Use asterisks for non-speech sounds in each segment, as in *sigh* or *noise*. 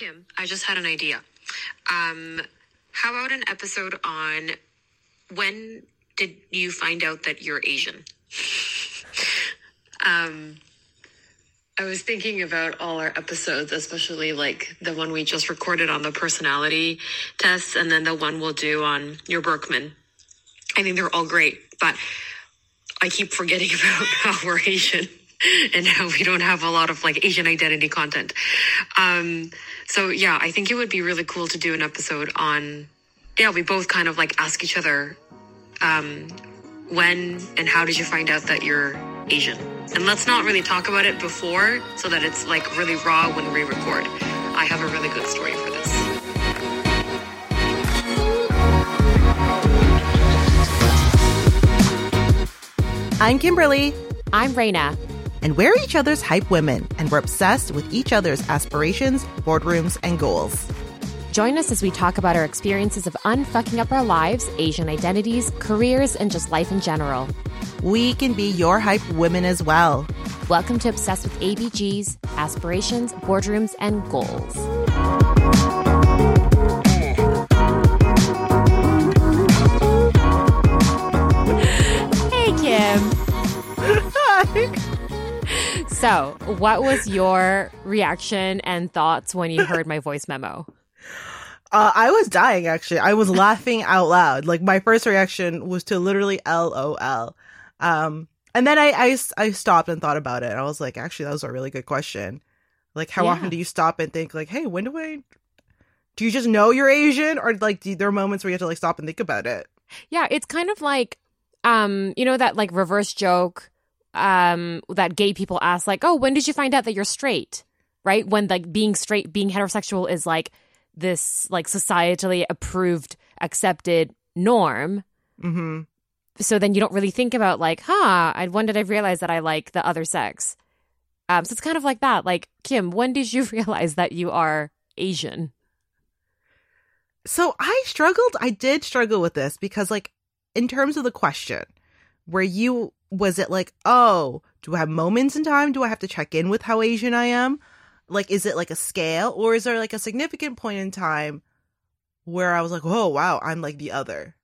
Kim, I just had an idea. Um, how about an episode on when did you find out that you're Asian? *laughs* um, I was thinking about all our episodes, especially like the one we just recorded on the personality tests and then the one we'll do on your Birkman. I think they're all great, but I keep forgetting *laughs* about how we're Asian *laughs* and how *laughs* we don't have a lot of like Asian identity content. Um, so yeah, I think it would be really cool to do an episode on, yeah, we both kind of like ask each other, um, when and how did you find out that you're Asian? And let's not really talk about it before so that it's like really raw when we record. I have a really good story for this. I'm Kimberly, I'm Raina. And we're each other's hype women, and we're obsessed with each other's aspirations, boardrooms, and goals. Join us as we talk about our experiences of unfucking up our lives, Asian identities, careers, and just life in general. We can be your hype women as well. Welcome to Obsessed with ABGs, aspirations, boardrooms, and goals. Hey, Kim. *laughs* So, what was your reaction and thoughts when you heard my voice memo? Uh, I was dying actually. I was laughing out loud. Like my first reaction was to literally LOL. Um, and then I, I, I stopped and thought about it. I was like, actually, that was a really good question. Like, how Yeah. often do you stop and think like, hey, when do I, do you just know you're Asian? Or like, do there are moments where you have to like stop and think about it? Yeah, it's kind of like um, you know that like reverse joke um that gay people ask like, "Oh, when did you find out that you're straight?" Right? When like being straight, being heterosexual is like this like societally approved accepted norm. Mm-hmm. So then you don't really think about like, "Huh, I when did I realize that I like the other sex?" Um so it's kind of like that. Like, Kim, when did you *laughs* realize that you are Asian? So I struggled. I did struggle with this because, like, in terms of the question, where you was it like, oh, do I have moments in time? Do I have to check in with how Asian I am? Like, is it like a scale, or is there like a significant point in time where I was like, oh wow, I'm like the other?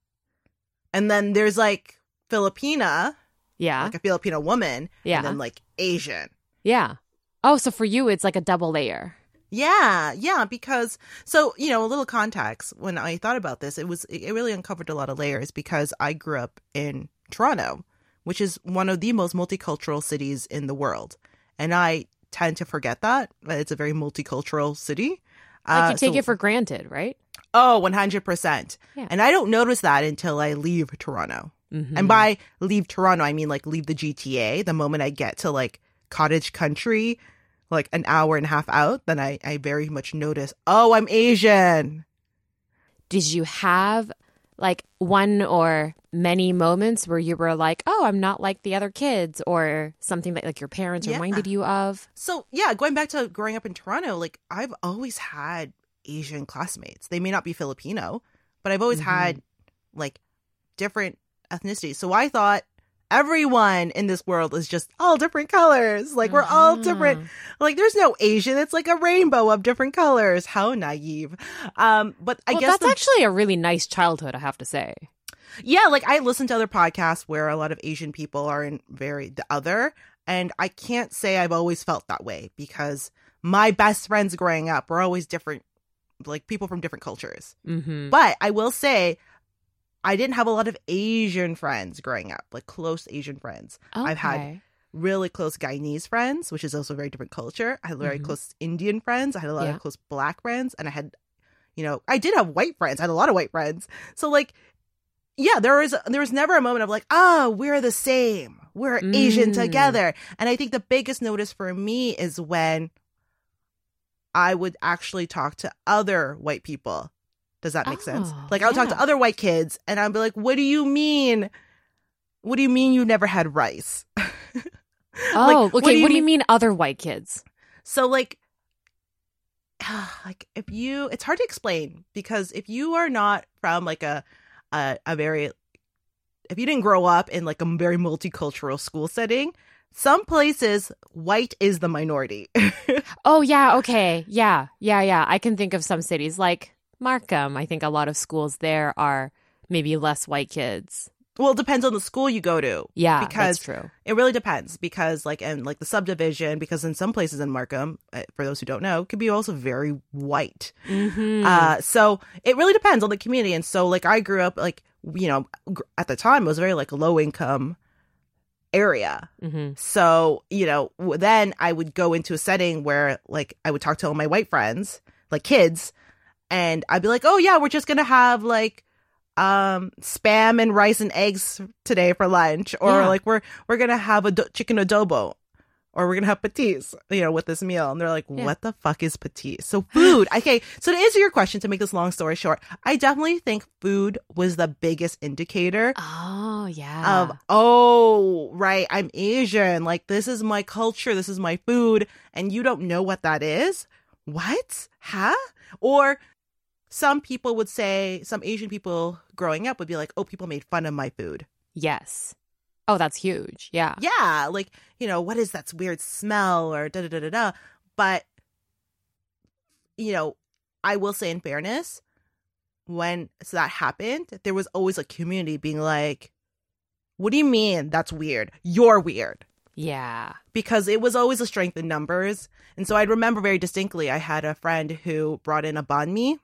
And then there's like Filipina, Yeah. like a Filipino woman, Yeah. and then like Asian. yeah. Oh, so for you it's like a double layer. Yeah, yeah, because so you know a little context. When I thought about this, it was it really uncovered a lot of layers because I grew up in Toronto, which is one of the most multicultural cities in the world, and I tend to forget that it's a very multicultural city. Like Uh, you take so- it for granted, right? Oh, oh, one hundred percent, Yeah. and I don't notice that until I leave Toronto. Mm-hmm. And by leave Toronto, I mean like leave the GTA. The moment I get to like cottage country, like an hour and a half out, then I, I very much notice, oh, I'm Asian. Did you have like one or many moments where you were like, "Oh, I'm not like the other kids," or something that like your parents Yeah. reminded you of? So yeah, going back to growing up in Toronto, like I've always had Asian classmates. They may not be Filipino, but I've always Mhm. had like different ethnicities. So I thought everyone in this world is just all different colors. Like we're all different. Uh-huh. Like there's no Asian. It's like a rainbow of different colors. How naive. Um, but I well, guess that's the- actually a really nice childhood, I have to say. yeah, like I listen to other podcasts where a lot of Asian people are in very the other, and I can't say I've always felt that way because my best friends growing up were always different, like people from different cultures. Mm-hmm. But I will say, I didn't have a lot of Asian friends growing up, like close Asian friends. I've had really close Guyanese friends, which is also a very different culture. I had very Mhm. close Indian friends. I had a lot Yeah. of close black friends, and I had, you know, I did have white friends. I had a lot of white friends. So like, yeah, there was there was never a moment of like, ah, we're the same. We're Asian Mm. together. And I think the biggest notice for me is when I would actually talk to other white people. Does that make sense? Oh, Like I would talk to other white kids, and I'd be like, "What do you mean? What do you mean you never had rice?" *laughs* Oh, what okay. do you what do you mean- mean other white kids? So like ah, like if you it's hard to explain because if you are not from like a a, a very if you didn't grow up in like a very multicultural school setting, some places white is the minority. *laughs* Oh yeah, okay. Yeah. Yeah, yeah. I can think of some cities like Markham. I think a lot of schools there are maybe less white kids. well, it depends on the school you go to. Yeah, because that's true. It really depends because, like, and like the subdivision, because in some places in Markham, uh, for those who don't know, it could be also very white. Mhm. Uh, so it really depends on the community. And so, like, I grew up, like, you know, gr- at the time, it was very like low income area. Mhm. So, you know, then I would go into a setting where, like, I would talk to all my white friends, like kids, and I'd be like, oh, yeah, we're just going to have, like, um spam and rice and eggs today for lunch. Or Yeah. like we're we're gonna have a do- chicken adobo. Or we're gonna have patis you know with this meal. And they're like Yeah. what the fuck is patis? So food. *sighs* Okay so to answer your question to make this long story short i definitely think food was the biggest indicator Oh, yeah. of oh right i'm asian. Like this is my culture. This is my food. And you don't know what that is? What? Huh? Or some people would say some asian people growing up would be like oh people made fun of my food yes. Oh, that's huge. Yeah. yeah like you know what is that weird smell or da da da da da but you know i will say in fairness when so that happened there was always a community being like what do you mean that's weird you're weird Yeah. because it was always a strength in numbers and so i remember very distinctly i had a friend who brought in a banh mi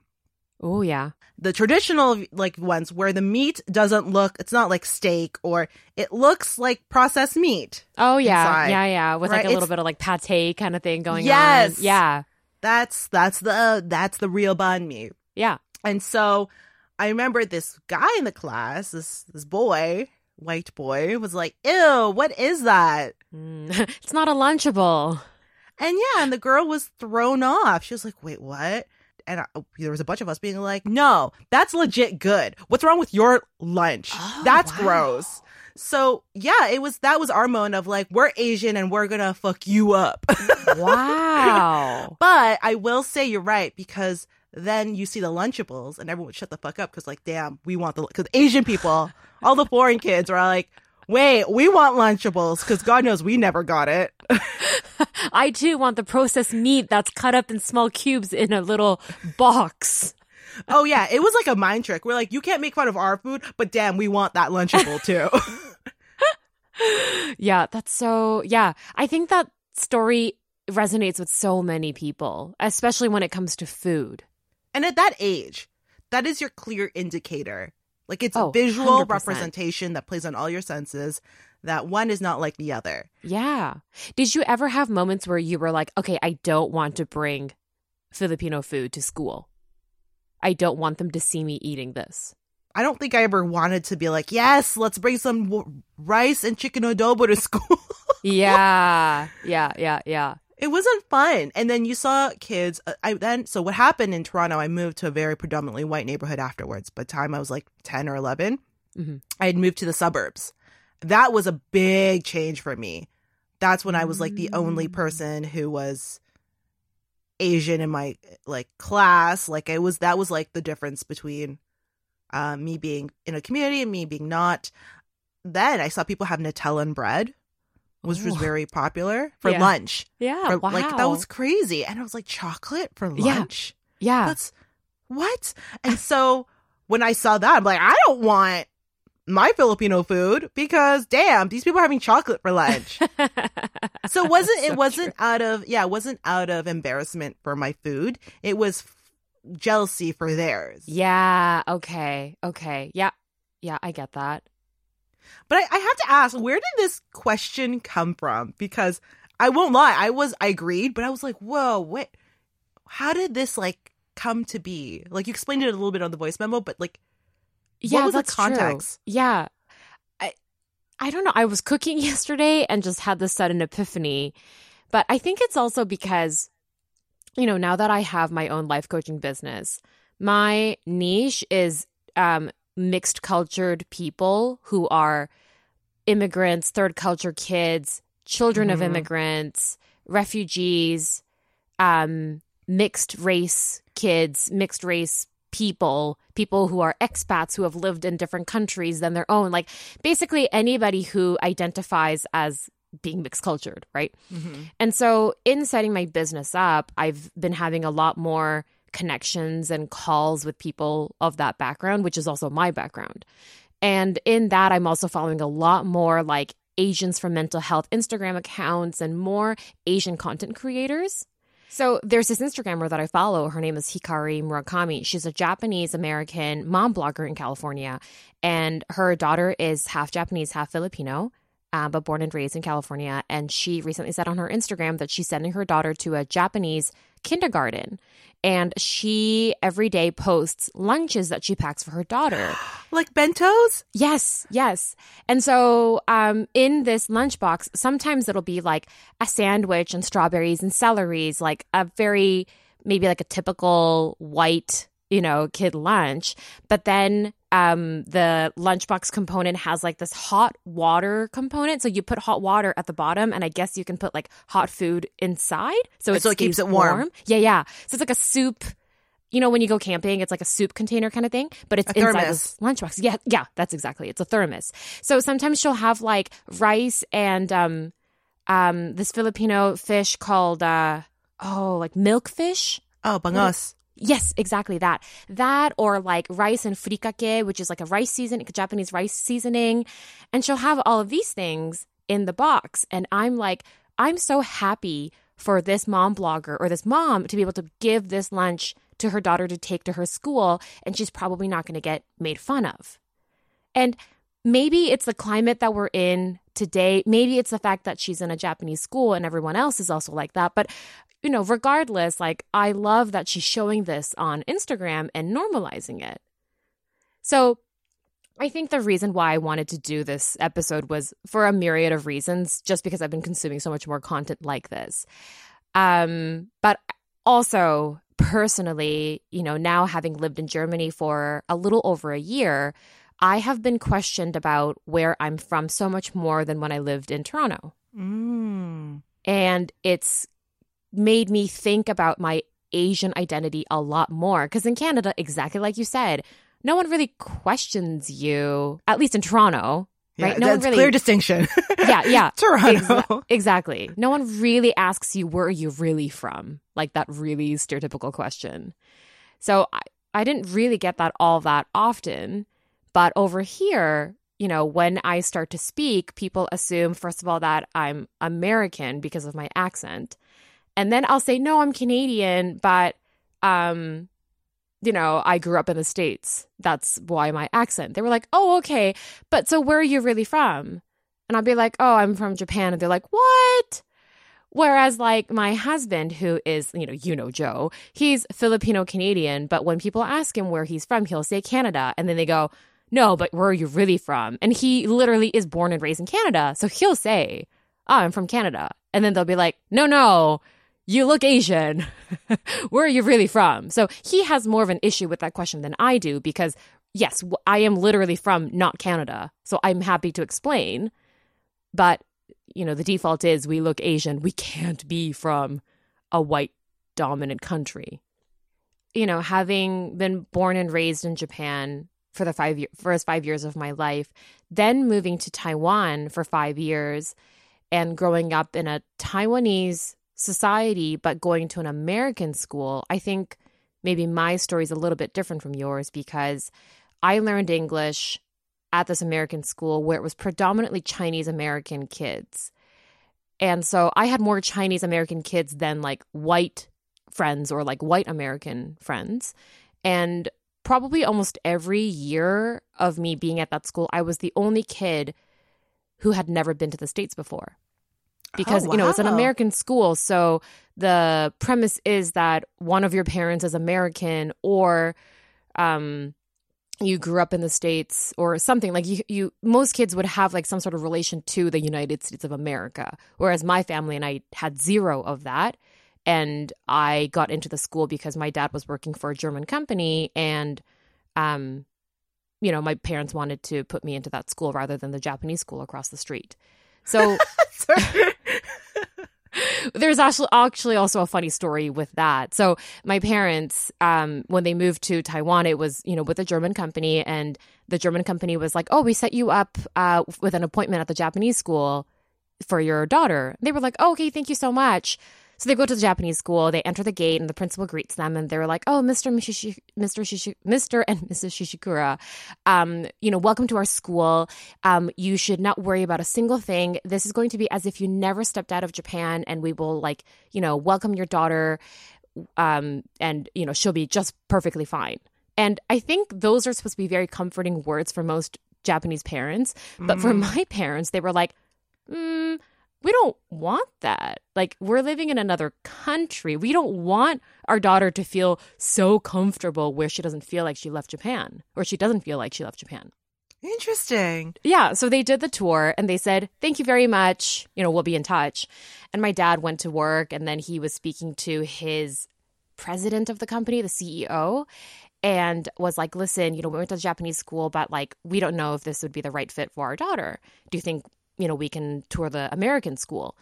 Oh, yeah. the traditional like ones where the meat doesn't look it's not like steak or it looks like processed meat Oh, yeah. Inside. Yeah, yeah. With like a little it's- bit of like pate kind of thing going on. Yes. on. Yeah. that's that's the that's the real banh mi Yeah. and so i remember this guy in the class this this boy white boy was like ew what is that Mm. *laughs* it's not a Lunchable. and yeah and the girl was thrown off she was like wait what and I, oh, there was a bunch of us being like no that's legit good what's wrong with your lunch Oh, that's wow. gross so yeah it was that was our moment of like we're asian and we're gonna fuck you up *laughs* Wow. But I will say you're right because then you see the Lunchables and everyone would shut the fuck up because like, damn, we want the because Asian people, all the foreign kids are like, wait, we want Lunchables because God knows we never got it. *laughs* I too want the processed meat that's cut up in small cubes in a little box. oh yeah, it was like a mind trick. We're like, you can't make fun of our food, but damn, we want that Lunchable too. *laughs* *laughs* Yeah, that's so. Yeah, I think that story resonates with so many people, especially when it comes to food. and at that age, that is your clear indicator. Like it's Oh, a visual 100%. representation that plays on all your senses. That one is not like the other. Yeah. Did you ever have moments where you were like, okay, I don't want to bring Filipino food to school? I don't want them to see me eating this. I don't think I ever wanted to be like, yes, let's bring some w- rice and chicken adobo to *laughs* school. Yeah. yeah, yeah, yeah. It wasn't fun. And then you saw kids. uh, I then so what happened in Toronto? I moved to a very predominantly white neighborhood afterwards. By the time I was like ten or 11 Mhm. I had moved to the suburbs. That was a big change for me. That's when I was like the only Mm. person who was Asian in my like class. Like it was that was like the difference between uh, me being in a community and me being not. Then I saw people have Nutella and bread, which was very popular for Yeah. lunch. Yeah. For- wow. Like that was crazy, and I was like, chocolate for lunch. yeah. That's what. And so when I saw that, I'm like, I don't want my Filipino food because damn, these people are having chocolate for lunch. *laughs* So it wasn't it wasn't out of yeah, it wasn't out of embarrassment for my food. It was jealousy for theirs. Yeah. Okay. Okay. Yeah. Yeah. I get that. But I, I have to ask, where did this question come from? Because I won't lie, I was I agreed, but I was like, whoa, what? how did this like come to be? Like you explained it a little bit on the voice memo, but like, Yeah. what was the that's true. context? Yeah. I I don't know. I was cooking *laughs* yesterday and just had this sudden epiphany. But I think it's also because, you know, now that I have my own life coaching business, my niche is um, mixed cultured people who are immigrants, third culture kids, children of Mhm. immigrants, refugees, um, mixed race kids, mixed race people, people who are expats who have lived in different countries than their own. Like basically anybody who identifies as being mixed cultured, right? And so, in setting my business up, I've been having a lot more connections and calls with people of that background, which is also my background. And in that, I'm also following a lot more like Asians for Mental Health Instagram accounts and more Asian content creators. So there's this Instagrammer that I follow. Her name is Hikari Murakami. She's a Japanese American mom blogger in California, and her daughter is half Japanese, half Filipino. Uh, but born and raised in California. And she recently said on her Instagram that she's sending her daughter to a Japanese kindergarten. And she every day posts lunches that she packs for her daughter. *gasps* Like bentos? Yes, yes. And so um, in this lunchbox, sometimes it'll be like a sandwich and strawberries and celeries, like a very, maybe like a typical white, you know, kid lunch. But then um, the lunchbox component has like this hot water component. So you put hot water at the bottom, and I guess you can put like hot food inside. So it, So it keeps it warm. Yeah, yeah. So it's like a soup. You know, when you go camping, it's like a soup container kind of thing, but it's A inside this lunchbox. Yeah, yeah, that's exactly. It's a thermos. So sometimes she'll have like rice and um, um, this Filipino fish called uh, oh, like milkfish. Oh, bangus. Yes, exactly that. That or like rice and furikake, which is like a rice season, Japanese rice seasoning. And she'll have all of these things in the box. And I'm like, I'm so happy for this mom blogger or this mom to be able to give this lunch to her daughter to take to her school. And she's probably not going to get made fun of. And maybe it's the climate that we're in today. Maybe it's the fact that she's in a Japanese school and everyone else is also like that. But, you know, regardless, like, I love that she's showing this on Instagram and normalizing it. So, I think the reason why I wanted to do this episode was for a myriad of reasons, just because I've been consuming so much more content like this. Um, but also, personally, you know, now having lived in Germany for a little over a year, I have been questioned about where I'm from so much more than when I lived in Toronto. Mm. And it's made me think about my Asian identity a lot more. Because in Canada, exactly like you said, no one really questions you, at least in Toronto, Yeah, right? No one really. clear distinction. *laughs* yeah, yeah. *laughs* Toronto. Exa- exactly. No one really asks you where are you really from, like that really stereotypical question. So I, I didn't really get that all that often, but over here, you know, when I start to speak, people assume first of all that I'm American because of my accent, and then I'll say no, I'm Canadian, but um, you know, I grew up in the states. That's why my accent. They were like, oh, okay, but so where are you really from? And I'll be like, oh, I'm from Japan. And they're like, what? Whereas, like, my husband, who is, you know, you know, Joe, he's Filipino Canadian, but when people ask him where he's from, he'll say Canada. And then they go, no, but where are you really from? And he literally is born and raised in Canada. So he'll say, oh, I'm from Canada. And then they'll be like, no, no, you look Asian. *laughs* where are you really from? So he has more of an issue with that question than I do because, yes, I am literally from not Canada. So I'm happy to explain. But, you know, the default is we look Asian. We can't be from a white dominant country. You know, having been born and raised in Japan for the five year, first five years of my life, then moving to Taiwan for five years and growing up in a Taiwanese society, but going to an American school, I think maybe my story is a little bit different from yours because I learned English at this American school where it was predominantly Chinese American kids. And so I had more Chinese American kids than like white friends or like white American friends. And probably almost every year of me being at that school, I was the only kid who had never been to the States before. Because, Oh, you know, it's an. American school. So the premise is that one of your parents is American or um, you grew up in the States or something. Like you, you, most kids would have like some sort of relation to the United States of America. Whereas my family and I had zero of that. And I got into the school because my dad was working for a German company and, um, you know, my parents wanted to put me into that school rather than the Japanese school across the street. So *laughs* there's actually actually also a funny story with that. So my parents, um, when they moved to Taiwan, it was you know with a German company, and the German company was like, "Oh, we set you up uh, with an appointment at the Japanese school." for your daughter. They were like, oh, okay, thank you so much. So they go to the Japanese school. They enter the gate, and the principal greets them, and they're like, "Oh, Mr. Mishishi, Mr. Shishi, Mr. and *laughs* Mrs. Shishikura, um, you know, welcome to our school. Um, you should not worry about a single thing. This is going to be as if you never stepped out of Japan, and we will like, you know, welcome your daughter, um, and you know, she'll be just perfectly fine." And I think those are supposed to be very comforting words for most Japanese parents, but for my *laughs* parents, they were like, mm, we don't want that. Like, we're living in another country. We don't want our daughter to feel so comfortable where she doesn't feel like she left Japan or she doesn't feel like she left Japan. Interesting. Yeah. So they did the tour and they said, thank you very much. You know, we'll be in touch. And my dad went to work and then he was speaking to his president of the company, the CEO, and was like, listen, you know, we went to the Japanese school, but like, we don't know if this would be the right fit for our daughter. Do you think you know, we can tour the American school.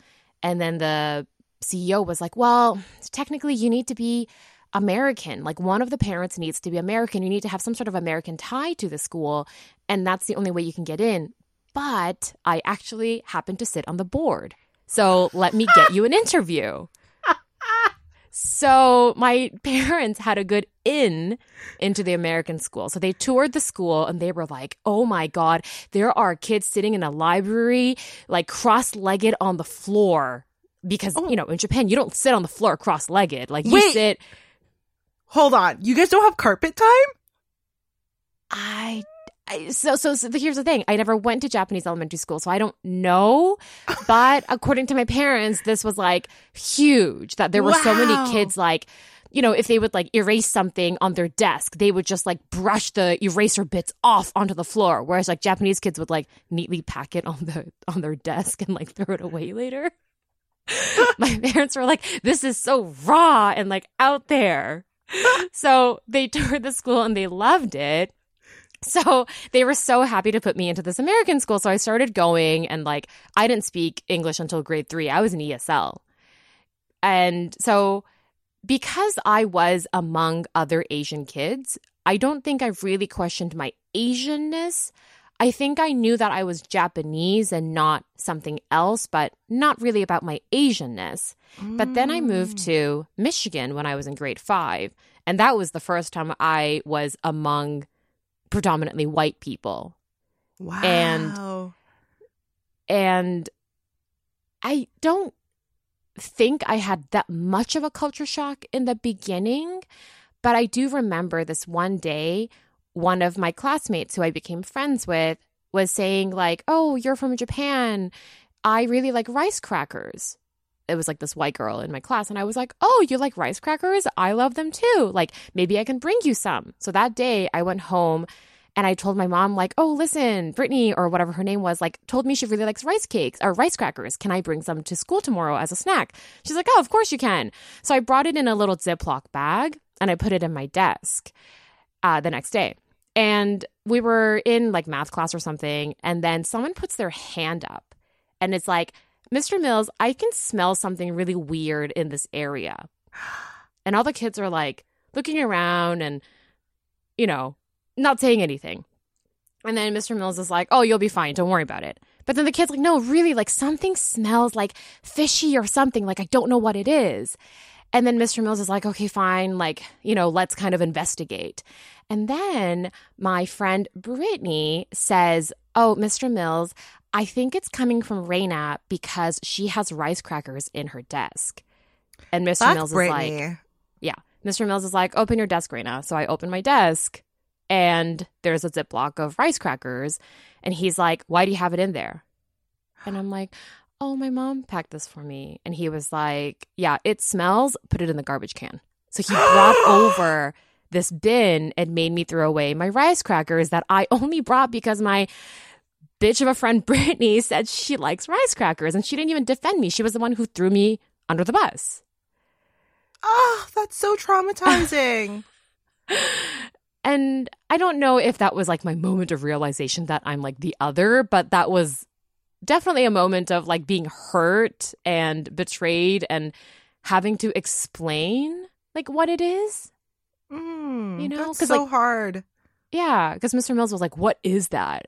And then the CEO was like, well, technically you need to be American. Like one of the parents needs to be American. You need to have some sort of American tie to the school. And that's the only way you can get in. But I actually happen to sit on the board. So let me get you an interview. So my *laughs* parents had a good in into the American school. So they toured the school and they were like, "Oh my god, there are kids sitting in a library like cross-legged on the floor because, Oh. you know, in Japan you don't sit on the floor cross-legged. Like you Wait. sit Hold on. You guys don't have carpet time? I, I so, so so here's the thing. I never went to Japanese elementary school, so I don't know. But *laughs* according to my parents, this was like huge. That there were so many kids like. You know, if they would like erase something on their desk, they would just like brush the eraser bits off onto the floor. Whereas like Japanese kids would like neatly pack it on the on their desk and like throw it away later. *laughs* My parents were like, "This is so raw and like out there." so they *laughs* toured the school and they loved it. *laughs* So they were so happy to put me into this American school. So I started going and like I didn't speak English until grade three. I was in ESL. And so because I was among other Asian kids, I don't think I've really questioned my Asianness. I think I knew that I was Japanese and not something else, but not really about my Asianness. But then I moved mm. to Michigan when I was in grade five. And that was the first time I was among predominantly white people. Wow. And- And I don't think I had that much of a culture shock in the beginning, but I do remember this one day, one of my classmates who I became friends with was saying, like, oh, you're from Japan. I really like rice crackers. It was like this white girl in my class. And I was like, oh, you like rice crackers? I love them too. Like, maybe I can bring you some. So that day I went home and I told my mom, like, oh, listen, Brittany or whatever her name was, like, told me she really likes rice cakes or rice crackers. Can I bring some to school tomorrow as a snack? She's like, oh, of course you can. So I brought it in a little Ziploc bag and I put it in my desk uh, the next day. And we were in like math class or something. And then someone puts their hand up and it's like, Mr. Mills, I can smell something really weird in this area. And all the kids are like looking around and, you know, not saying anything. And then Mr. Mills is like, oh, you'll be fine. Don't worry about it. But then the kid's like, no, really, like something smells like fishy or something. Like I don't know what it is. And then Mr. Mills is like, okay, fine. Like, you know, let's kind of investigate. And then my friend Brittany says, oh, Mr. Mills, I think it's coming from Raina because she has rice crackers in her desk. And Mr. That's Mills Brittany. is like, yeah. Mr. Mills is like, open your desk, Raina. So I open my desk and there's a Ziploc of rice crackers. And he's like, why do you have it in there? And I'm like, oh, my mom packed this for me. And he was like, yeah, it smells. Put it in the garbage can. So he brought *gasps* over this bin and made me throw away my rice crackers that I only brought because my bitch of a friend *laughs* Brittany said she likes rice crackers and she didn't even defend me. She was the one who threw me under the bus. oh, that's so traumatizing. *laughs* And I don't know if that was like my moment of realization that I'm like the other, but that was definitely a moment of like being hurt and betrayed and having to explain like what it is. Mm, You know, that's so like, hard. Yeah, because Mr. Mills was like, "What is that?"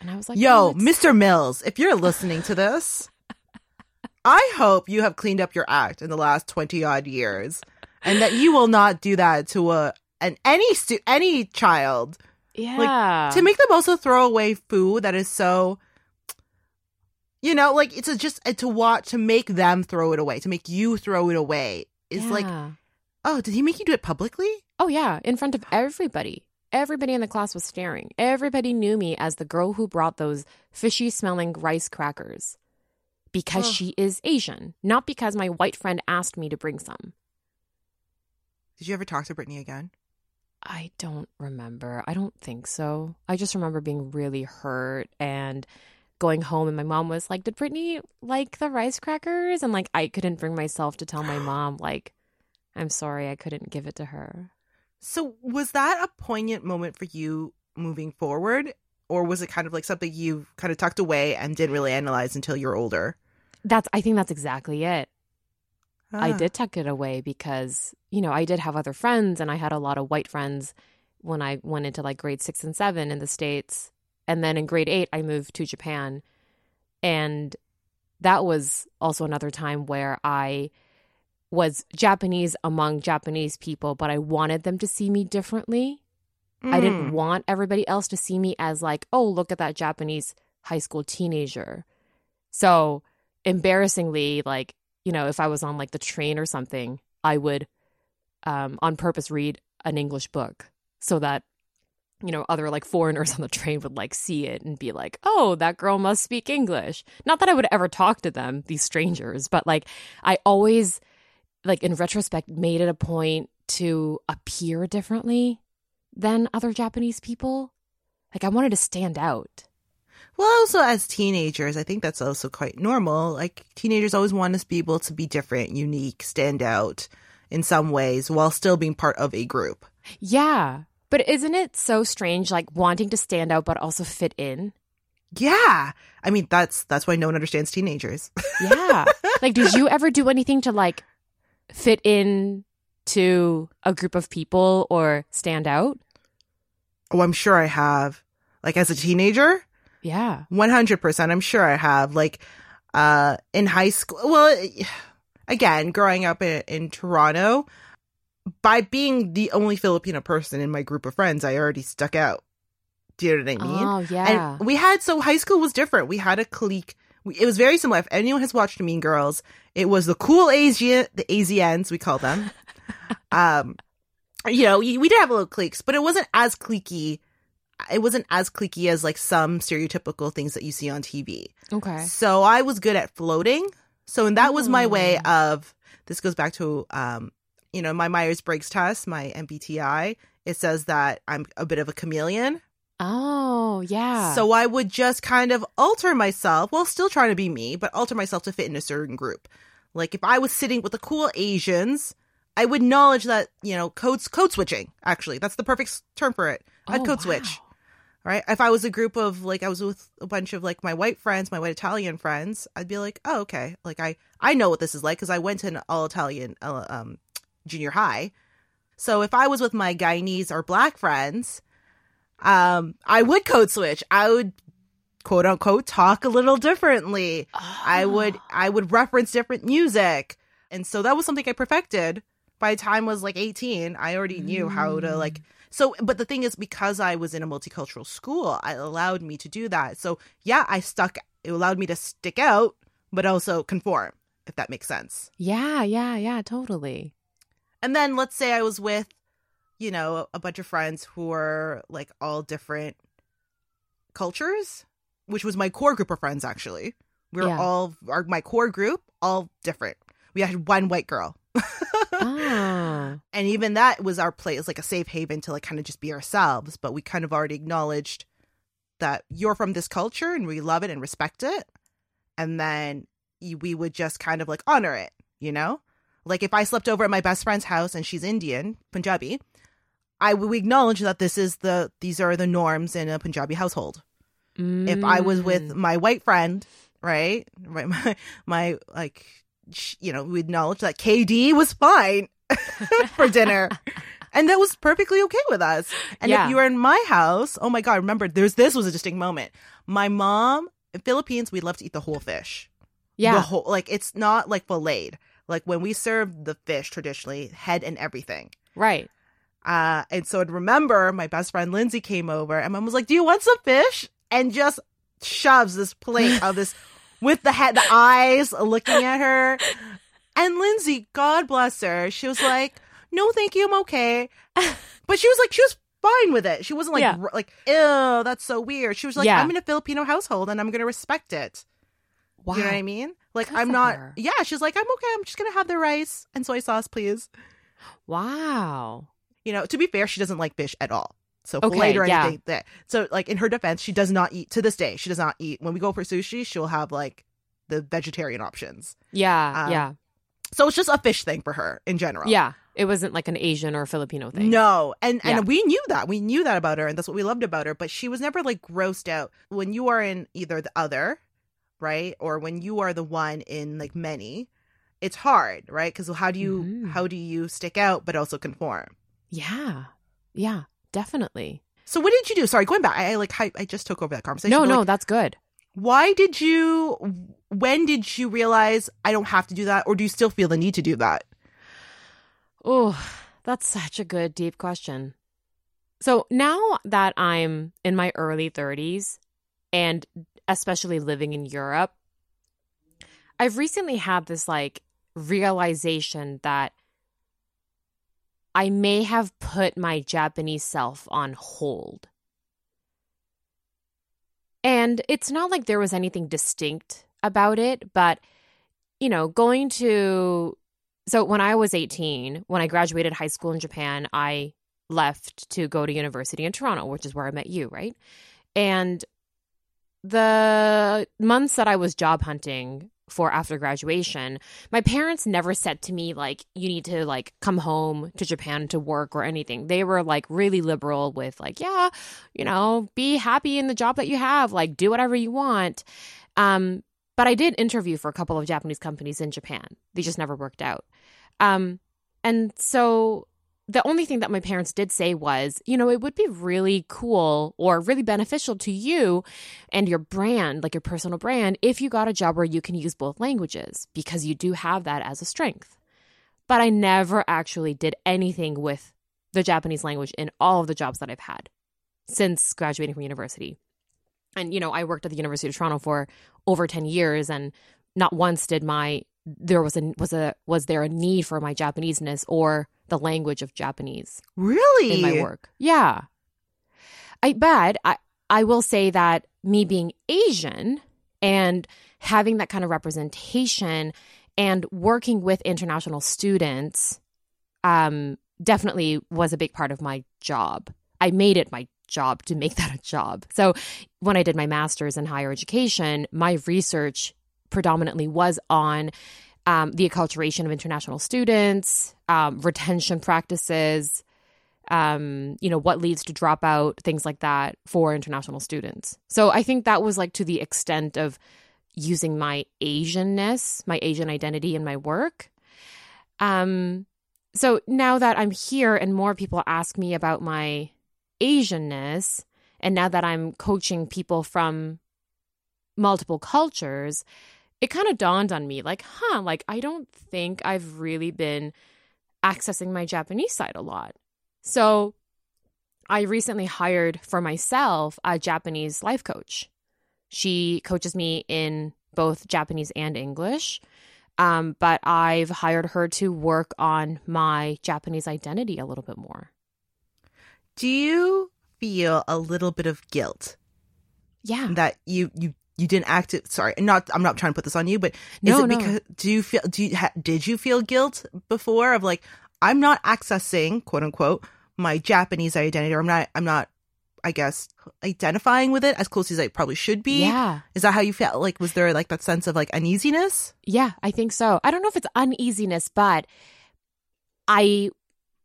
And I was like, Yo, "Oh, Mr. Mills, if you're listening to this, *laughs* I hope you have cleaned up your act in the last 20 odd years and that you will not do that to a an any stu- any child Yeah. to make them also throw away food that is so you know like it's a, just uh, to watch to make them throw it away to make you throw it away is like oh did he make you do it publicly Oh yeah, in front of everybody. Everybody in the class was staring. Everybody knew me as the girl who brought those fishy smelling rice crackers. Because Ugh. she is Asian, not because my white friend asked me to bring some. did you ever talk to brittany again I don't remember. I don't think so. I just remember being really hurt and going home and my mom was like, "Did Brittany like the rice crackers?" And like I couldn't bring myself to tell my *gasps* mom like, "I'm sorry, I couldn't give it to her." So was that a poignant moment for you moving forward or was it kind of like something you kind of tucked away and didn't really analyze until you're older That's I think that's exactly it. I Ah. did tuck it away because, you know, I did have other friends and I had a lot of white friends when I went into like grade six and seven in the States. And then in grade eight, I moved to Japan. And that was also another time where I was Japanese among Japanese people, but I wanted them to see me differently. I didn't Mm. want everybody else to see me as like, oh, look at that Japanese high school teenager. So embarrassingly, like, you know, if I was on like the train or something, I would um, on purpose read an English book so that, you know, other like foreigners on the train would like see it and be like, oh, that girl must speak English. Not that I would ever talk to them, these strangers, but like I always, like in retrospect, made it a point to appear differently than other Japanese people. Like I wanted to stand out. Well, also as teenagers, I think that's also quite normal. Like teenagers always want us to be able to be different, unique, stand out in some ways while still being part of a group. Yeah. But isn't it so strange like wanting to stand out but also fit in? Yeah. I mean, that's that's why no one understands teenagers. *laughs* Yeah. like did you ever do anything to like fit in to a group of people or stand out? oh, I'm sure I have. Like as a teenager, Yeah. 100%, I'm sure I have. Like uh in high school, well, again, growing up in, in Toronto, by being the only Filipino person in my group of friends, I already stuck out. Do you know what I mean? Oh, yeah. And we had so high school was different. We had a clique. It was very similar. If anyone has watched Mean Girls, it was the cool Asian, the Asians we call them. *laughs* um, you know, we, we did have a little cliques, but it wasn't as cliquey. It wasn't as cliquey as like some stereotypical things that you see on TV. okay. So I was good at floating. So and that was my way Mm. of. This goes back to um, you know, my Myers Briggs test, my MBTI. It says that I'm a bit of a chameleon. Oh, yeah. So I would just kind of alter myself, while still trying to be me, but alter myself to fit in a certain group. Like if I was sitting with the cool Asians, I would acknowledge that, you know, code, code switching, actually. That's the perfect term for it. I'd Oh, code switch, right? If I was a group of, like, I was with a bunch of, like, my white friends, my white Italian friends, I'd be like, oh, okay. Like, I, I know what this is like because I went to an all Italian uh, um, junior high. So if I was with my Guyanese or black friends, um, I would code switch. I would quote unquote talk a little differently. I would I would reference different music. And so that was something I perfected by the time I was like 18. I already knew how to like so but the thing is because I was in a multicultural school, it allowed me to do that. So yeah, I stuck it allowed me to stick out but also conform, if that makes sense. Yeah, yeah, yeah, totally. And then let's say I was with, you know, a bunch of friends who were like all different cultures, which was my core group of friends actually. We were Yeah. all our my core group, all different. We had one white girl. Ah. *laughs* And even that was our place, like a safe haven to like kind of just be ourselves. But we kind of already acknowledged that you're from this culture and we love it and respect it. And then we would just kind of like honor it, you know? Like if I slept over at my best friend's house and she's Indian, Punjabi, I would acknowledge that this is the these are the norms in a Punjabi household. If I was with Mm. my white friend, right, right, *laughs* my my like, you know, we acknowledge that KD was fine *laughs* for dinner, and that was perfectly okay with us. And Yeah. if you were in my house, oh my god, remember, there's this was a distinct moment. My mom in Philippines, we love to eat the whole fish. Yeah. The whole like it's not like filleted. Like when we serve the fish traditionally, head and everything. right. Uh, and so I'd remember my best friend Lindsay came over and mom was like, Do you want some fish? And just shoves this plate of this *laughs* with the head, the eyes looking at her. And Lindsay, God bless her, she was like, No, thank you, I'm okay. But she was like, she was fine with it. She wasn't like, Yeah. like, ew, that's so weird. She was like, Yeah. I'm in a Filipino household and I'm going to respect it. Wow. You know what I mean? Like, Good I'm not, her. yeah, she's like, I'm okay. I'm just going to have the rice and soy sauce, please. Wow. You know, to be fair, she doesn't like fish at all. So Okay, fillet or yeah. that. So like in her defense, she does not eat to this day. She does not eat. When we go for sushi, she'll have like the vegetarian options. Yeah. Um, yeah. So it's just a fish thing for her in general. Yeah. It wasn't like an Asian or Filipino thing. No, and and Yeah. we knew that. We knew that about her, and that's what we loved about her. But she was never like grossed out when you are in either the other, right, or when you are the one in like many. It's hard, right? Because how do you Mhm. how do you stick out but also conform? Yeah. Yeah. Definitely. So what did you do? Sorry, going back. I, I like I, I just took over that conversation. No, no, like, that's good. why did you? When did you realize I don't have to do that, or do you still feel the need to do that? Oh, that's such a good, deep question. So now that I'm in my early 30s and especially living in Europe, I've recently had this like realization that I may have put my Japanese self on hold. And it's not like there was anything distinct about it, but you know, going to so when I was 18, when I graduated high school in Japan, I left to go to university in Toronto, which is where I met you, right? And the months that I was job hunting for after graduation, my parents never said to me like you need to like come home to Japan to work or anything. They were like really liberal with like, yeah, you know, be happy in the job that you have, like do whatever you want. Um but I did interview for a couple of Japanese companies in Japan. They just never worked out. Um, and so the only thing that my parents did say was, you know, it would be really cool or really beneficial to you and your brand, like your personal brand, if you got a job where you can use both languages because you do have that as a strength. But I never actually did anything with the Japanese language in all of the jobs that I've had since graduating from university. And, you know, I worked at the University of Toronto for over 10 years and not once did my there was a was a was there a need for my Japaneseness or the language of Japanese Really? in my work. Yeah. I but I I will say that me being Asian and having that kind of representation and working with international students um definitely was a big part of my job. I made it my job to make *laughs* that a job. So when I did my masters in higher education, my research predominantly was on um, the acculturation of international students, um, retention practices, um, you know, what leads to dropout, things like that for international students. So I think that was like to the extent of using my Asianness, my Asian identity in my work. Um, so now that I'm here and more people ask me about my Asianness, and now that I'm coaching people from multiple cultures, it kind of dawned on me like, huh, like I don't think I've really been accessing my Japanese side a lot. So I recently hired for myself a Japanese life coach. She coaches me in both Japanese and English. Um, but I've hired her to work on my Japanese identity a little bit more. Do you feel a little bit of guilt Yeah. that you you you didn't act it? Sorry, not I'm not trying to put this on you, but is No, it no. because do you feel do you ha, did you feel guilt before of like I'm not accessing quote unquote my Japanese identity or I'm not I'm not I guess identifying with it as close as I probably should be. Yeah. Is that how you felt? Like, was there like that sense of like uneasiness? Yeah, I think so. I don't know if it's uneasiness, but I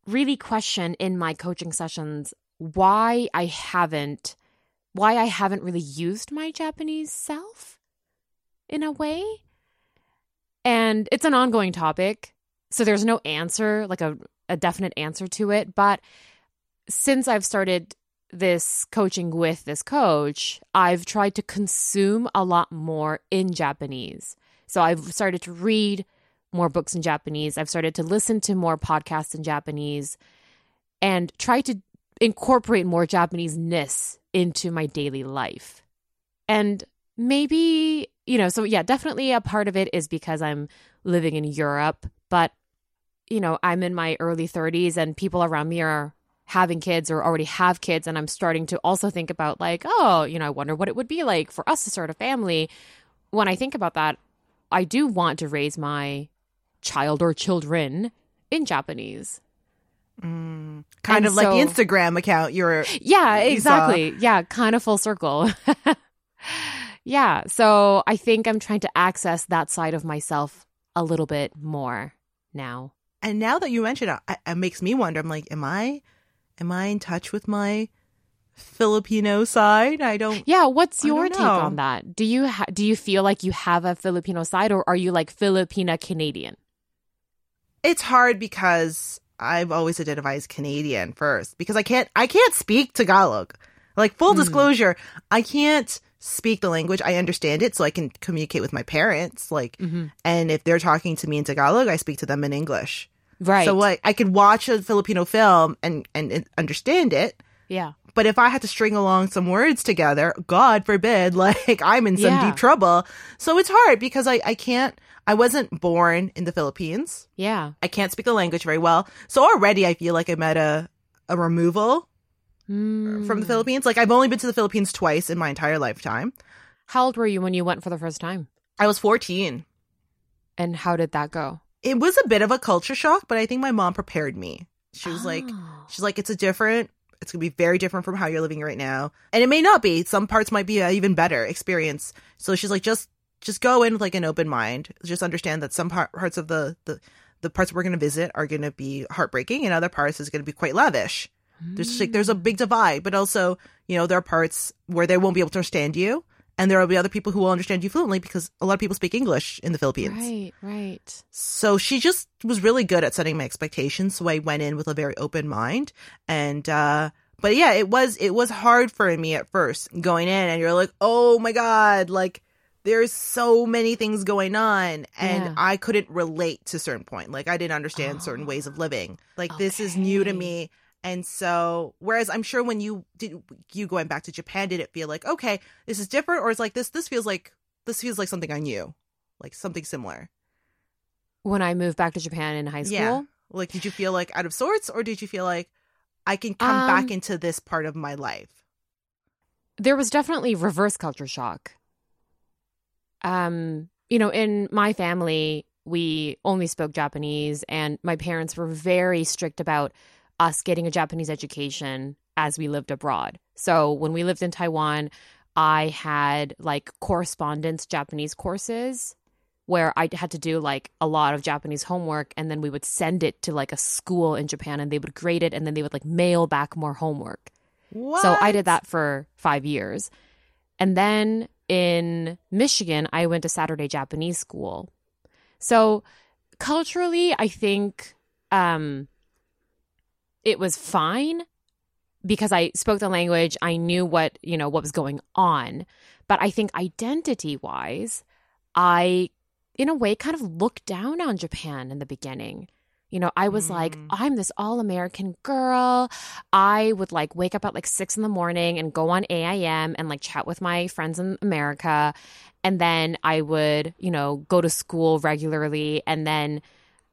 really question in my coaching sessions why I haven't why I haven't really used my Japanese self in a way. And it's an ongoing topic. So there's no answer, like a, a definite answer to it. But since I've started this coaching with this coach, I've tried to consume a lot more in Japanese So I've started to read more books in Japanese. I've started to listen to more podcasts in Japanese and try to incorporate more Japanese ness into my daily life. And maybe, you know, so yeah, definitely a part of it is because I'm living in Europe, but, you know, I'm in my early 30s and people around me are having kids or already have kids. And I'm starting to also think about, like, oh, you know, I wonder what it would be like for us to start a family. When I think about that, I do want to raise my child or children in Japanese. Mm, kind And of like Instagram account you're Yeah, you exactly. Yeah, kind of full circle. *laughs* yeah, so I think I'm trying to access that side of myself a little bit more now. and now that you mention it, it, it makes me wonder. I'm like, am I, am I in touch with my Filipino side? I don't. Yeah, what's your take on that? Do you ha- do you feel like you have a Filipino side or are you like Filipina Canadian? It's hard because I've always identified as Canadian first because I can't, I can't speak Tagalog. Like full Hmm. disclosure, I can't speak the language. I understand it, so I can communicate with my parents. Like, Mhm. and if they're talking to me in Tagalog, I speak to them in English. Right. So like, I could watch a Filipino film and and, and understand it. yeah. But if I had to string along some words together, God forbid, *laughs* like I'm in some Yeah. deep trouble. So it's hard because I, I can't, I wasn't born in the Philippines. Yeah. I can't speak the language very well. So already I feel like I'm at a, a removal Mm. from the Philippines. Like I've only been to the Philippines twice in my entire lifetime. How old were you when you went for the first time? I was 14. And how did that go? It was a bit of a culture shock, but I think my mom prepared me. She was like, Oh. She's like, it's a different, it's gonna be very different from how you're living right now, and it may not be. Some parts might be an even better experience. So she's like, just, just go in with like an open mind. Just understand that some par- parts of the the the parts we're gonna visit are gonna be heartbreaking, and other parts is gonna be quite lavish. There's like there's a mm. big divide, but also you know there are parts where they won't be able to understand you, and there will be other people who will understand you fluently because a lot of people speak English in the Philippines. Right, right. So she just was really good at setting my expectations. So I went in with a very open mind. And, uh, but yeah, it was, it was hard for me at first going in and you're like, oh my God, like there's so many things going on. And Yeah. I couldn't relate to certain point. Like I didn't understand certain ways of living. Like this is new to me. And so, whereas I'm sure when you did, you going back to Japan, did it feel like, okay, this is different? Or it's like, this, this feels like, this feels like something I knew, like something similar. When I moved back to Japan in high school, Yeah. Like, did you feel like out of sorts, or did you feel like I can come Um, back into this part of my life? there was definitely reverse culture shock. Um, you know, in my family, we only spoke Japanese, and my parents were very strict about us getting a Japanese education as we lived abroad. So when we lived in Taiwan, I had like correspondence Japanese courses where I had to do like a lot of Japanese homework and then we would send it to like a school in Japan and they would grade it and then they would like mail back more homework. What? So I did that for five years. And then in Michigan, I went to Saturday Japanese school. So culturally, I think um, it was fine because I spoke the language. I knew what, you know, what was going on. But I think identity wise, I, in a way, kind of looked down on Japan in the beginning. You know, I was like, Mm. I'm this all American girl. I would like wake up at like six in the morning and go on AIM and like chat with my friends in America. And then I would, you know, go to school regularly. And then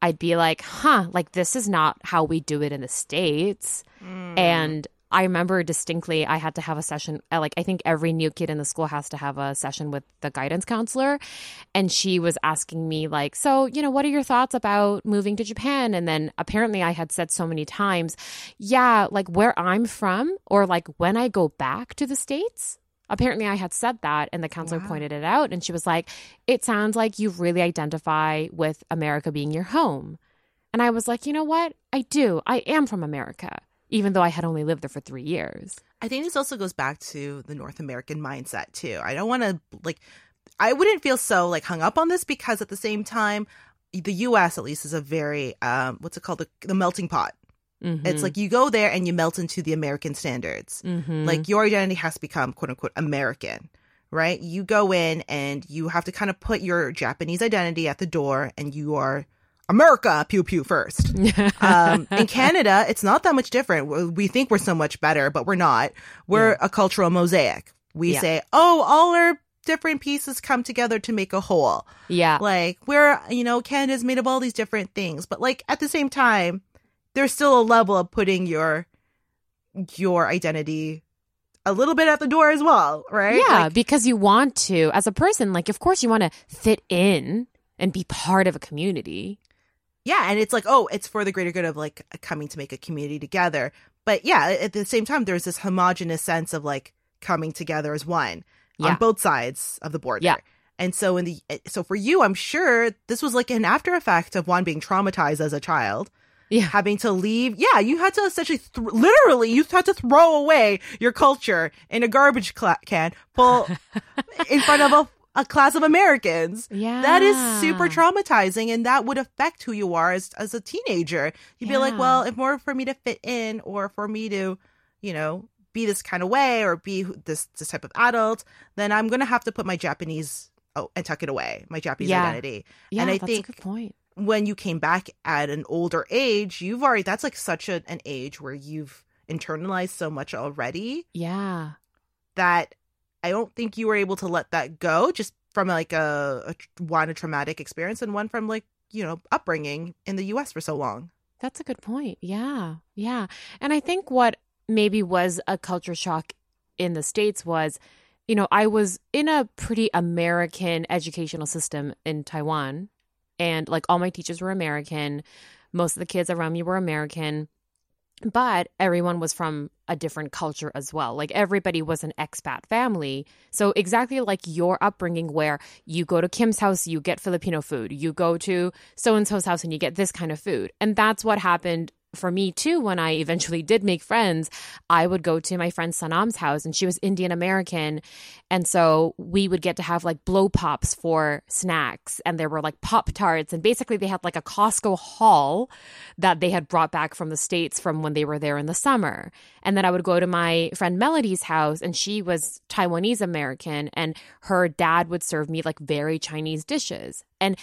I'd be like, huh, like this is not how we do it in the States. Mm. And I remember distinctly I had to have a session uh, like I think every new kid in the school has to have a session with the guidance counselor and she was asking me like so you know what are your thoughts about moving to Japan and then apparently I had said so many times yeah like where I'm from or like when I go back to the states apparently I had said that and the counselor Wow. pointed it out and she was like it sounds like you really identify with America being your home and I was like you know what I do I am from America even though I had only lived there for three years. I think this also goes back to the North American mindset too. I don't want to like I wouldn't feel so like hung up on this because at the same time the US at least is a very um what's it called the, the melting pot. Mm-hmm. It's like you go there and you melt into the American standards. Mhm. Like your identity has to become quote unquote American. right? You go in and you have to kind of put your Japanese identity at the door and you are America, pew pew first. *laughs* um, in Canada, it's not that much different. We think we're so much better, but we're not. We're Yeah. a cultural mosaic. We Yeah. say, oh, all our different pieces come together to make a whole. yeah. Like, we're, you know, Canada's made of all these different things. But like, at the same time, there's still a level of putting your, your identity a little bit at the door as well, right? Yeah, Like, because you want to, as a person, like, of course, you want to fit in and be part of a community. yeah. And it's like, oh, it's for the greater good of like coming to make a community together. But yeah, at the same time, there's this homogenous sense of like coming together as one Yeah. on both sides of the border. Yeah. And so in the eh, so for you, I'm sure this was like an after effect of one being traumatized as a child, Yeah. having to leave. Yeah, you had to essentially, th- literally, you had to throw away your culture in a garbage cla- can full *laughs* in front of a, a class of Americans. Yeah. That is super traumatizing, and that would affect who you are as as a teenager. You'd be like, well, if more for me to fit in, or for me to, you know, be this kind of way, or be this this type of adult, then I'm gonna have to put my Japanese oh and tuck it away, my Japanese Yeah. identity. Yeah, and I that's think a good point. When you came back at an older age, you've already that's like such a, an age where you've internalized so much already Yeah. that I don't think you were able to let that go just from like a, a one a traumatic experience and one from like you know upbringing in the U.S. for so long. That's a good point. Yeah. Yeah. And I think what maybe was a culture shock in the States was, you know, I was in a pretty American educational system in Taiwan, and like all my teachers were American. Most of the kids around me were American, but everyone was from a different culture as well. Like everybody was an expat family. So, exactly like your upbringing, where you go to Kim's house, you get Filipino food, you go to so and so's house, and you get this kind of food. And that's what happened for me too when I eventually did make friends. I would go to my friend Sanam's house, and she was Indian American. And so we would get to have like blow pops for snacks, and there were like Pop Tarts. And basically, they had like a Costco haul that they had brought back from the States from when they were there in the summer. And then I would go to my friend Melody's house, and she was Taiwanese American, and her dad would serve me like very Chinese dishes. And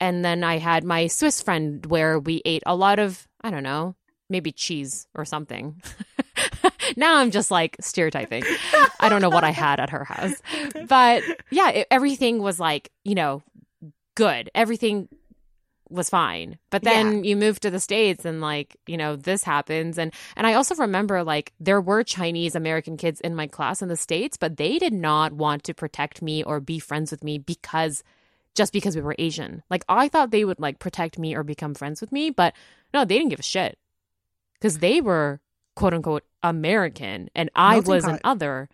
and then I had my Swiss friend where we ate a lot of, I don't know, maybe cheese or something. *laughs* now I'm just like stereotyping. I don't know what I had at her house. But yeah, it, everything was like, you know, good. Everything was fine. But then you move to the states and like, you know, this happens and and I also remember like there were Chinese American kids in my class in the states, but they did not want to protect me or be friends with me because just because we were Asian. Like I thought they would like protect me or become friends with me, but no, they didn't give a shit. Cuz they were quote unquote American and I Melting was an other.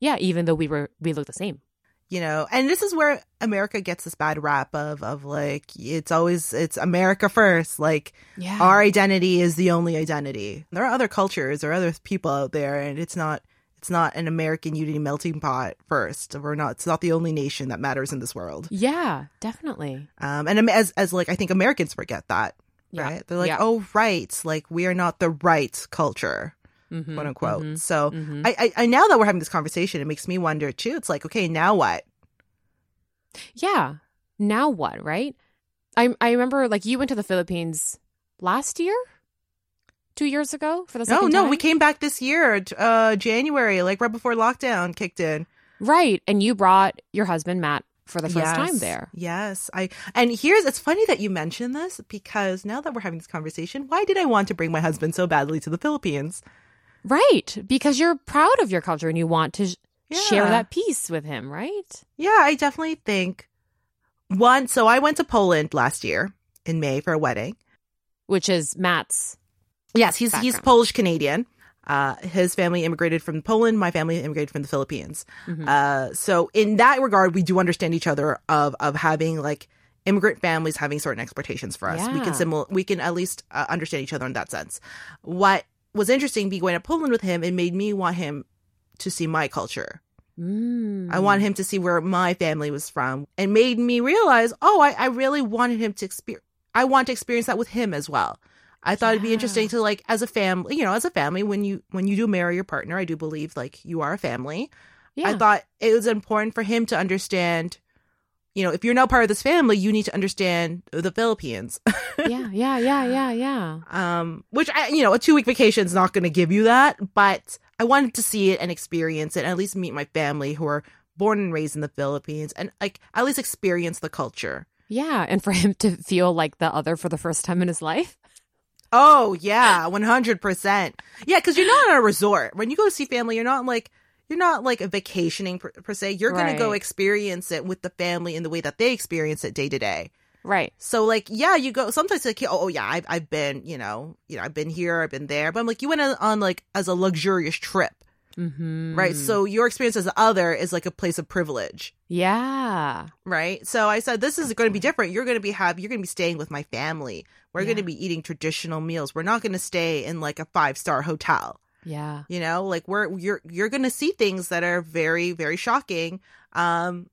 Yeah, even though we were we looked the same. You know, and this is where America gets this bad rap of of like it's always it's America first, like Yeah. our identity is the only identity. There are other cultures or other people out there, and it's not it's not an American unity melting pot first. We're not. It's not the only nation that matters in this world. yeah, definitely. Um, and as as like I think Americans forget that, Yeah. right? They're like, Yeah. oh, right, like we are not the right culture, Mhm, quote unquote. mhm, So mhm. I, I I now that we're having this conversation, it makes me wonder too. It's like, okay, now what? Yeah. Now what, right? I I remember like you went to the Philippines last year? 2 years ago for the No, second no, time? we came back this year, uh, January, like right before lockdown kicked in. Right, and you brought your husband Matt for the first time there. Yes, I and here's it's funny that you mentioned this because now that we're having this conversation, why did I want to bring my husband so badly to the Philippines? Right, because you're proud of your culture and you want to sh- share that piece with him, right? Yeah, I definitely think one. So I went to Poland last year in May for a wedding. Which is Matt's. Yes, he's he's Polish Canadian. Uh, his family immigrated from Poland. My family immigrated from the Philippines. Mhm. Uh, so in that regard, we do understand each other of of having like immigrant families having certain expectations for us. We can Yeah. simul- we can at least uh, understand each other in that sense. What was interesting, be going to Poland with him, it made me want him to see my culture. Mm. I want him to see where my family was from, and made me realize, oh, I, I really wanted him to experience. I want to experience that with him as well. I thought it'd be interesting to like as a family, you know, as a family when you when you do marry your partner, I do believe like you are a family. Yeah. I thought it was important for him to understand, you know, if you're not part of this family, you need to understand the Philippines. *laughs* yeah, yeah, yeah, yeah, yeah. um, which I, you know, a two week vacation is not going to give you that, but I wanted to see it and experience it, and at least meet my family who are born and raised in the Philippines, and like at least experience the culture. Yeah, and for him to feel like the other for the first time in his life. Oh yeah, one hundred percent. Yeah, because you're not on a resort when you go see family. You're not like you're not like a vacationing per, per se. You're gonna go experience it with the family in the way that they experience it day to day. Right. So like, yeah, you go. Sometimes like, oh, oh yeah, I've I've been, you know, you know, I've been here, I've been there, but I'm like, you went on like as a luxurious trip, Mm-hmm. right? So your experience as the other is like a place of privilege, yeah. right? So I said, this is going to be different. You're going to be have you're going to be staying with my family. We're going to be eating traditional meals. We're not going to stay in like a five star hotel. Yeah. You know, like we're you're you're going to see things that are very very shocking, um,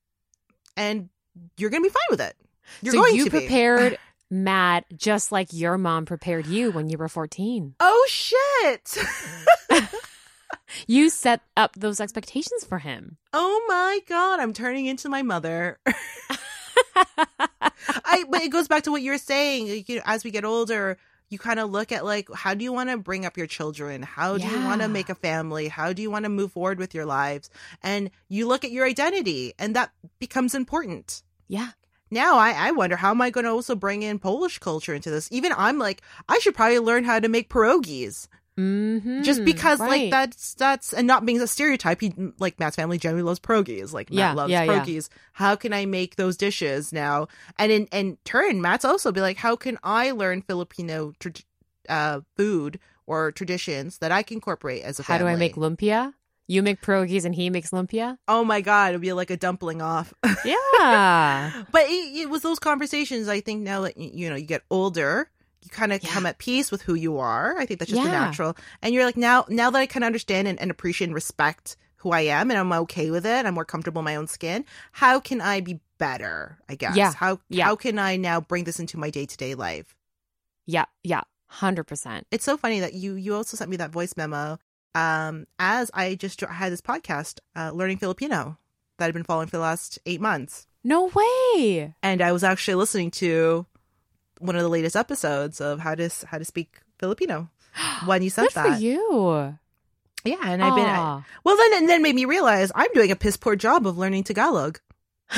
and you're going to be fine with it. You're so going you to be. prepared *laughs* Matt just like your mom prepared you when you were 14. Oh shit! *laughs* You set up those expectations for him. oh my god, I'm turning into my mother. I but it goes back to what you were saying. You know, as we get older, you kind of look at like how do you want to bring up your children? How do you want to make a family? How do you want to move forward with your lives? And you look at your identity, and that becomes important. yeah. now I, I wonder how am I going to also bring in Polish culture into this? Even I'm like, I should probably learn how to make pierogies Mm-hmm. just because like that's that's and not being a stereotype. He like Matt's family generally loves pierogies. Like Matt Yeah, loves yeah, yeah. pierogies. How can I make those dishes now? And in in turn, Matt's also be like, how can I learn Filipino tra- uh, food or traditions that I can incorporate as a How do? I make lumpia? You make pierogies and he makes lumpia? Oh my god, it'd be like a dumpling off. *laughs* Yeah. But it, it was those conversations. I think now that you know you get older, you kind of Yeah. come at peace with who you are. I think that's just the Yeah. natural. And you're like now, now that I can understand and, and appreciate and respect who I am, and I'm okay with it. I'm more comfortable in my own skin. How can I be better? I guess. Yeah. How Yeah. how can I now bring this into my day to day life? yeah. Yeah. 100%. It's so funny that you you also sent me that voice memo. Um, as I just had this podcast, uh, learning Filipino that I've been following for the last eight months. No way. and I was actually listening to one of the latest episodes of how to how to speak Filipino *gasps* when you said Good for you. Yeah, and I've been Aw. well. Then and then made me realize I'm doing a piss poor job of learning Tagalog. *laughs*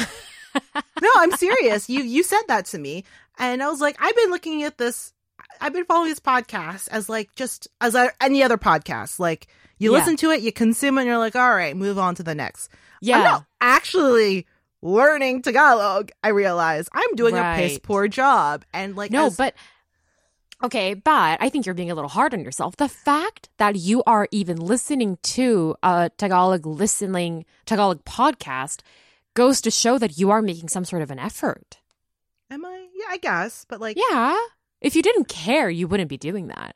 no, I'm serious. You you said that to me, and I was like, I've been looking at this. I've been following this podcast as like just as any other podcast. Like you Yeah. listen to it, you consume it, and you're like, all right, move on to the next. yeah. I'm not actually learning Tagalog. I realize I'm doing a piss poor job, and like No, as- but okay, but I think you're being a little hard on yourself. The fact that you are even listening to a Tagalog listening Tagalog podcast goes to show that you are making some sort of an effort. am I? Yeah, I guess, but like, Yeah. If you didn't care, you wouldn't be doing that.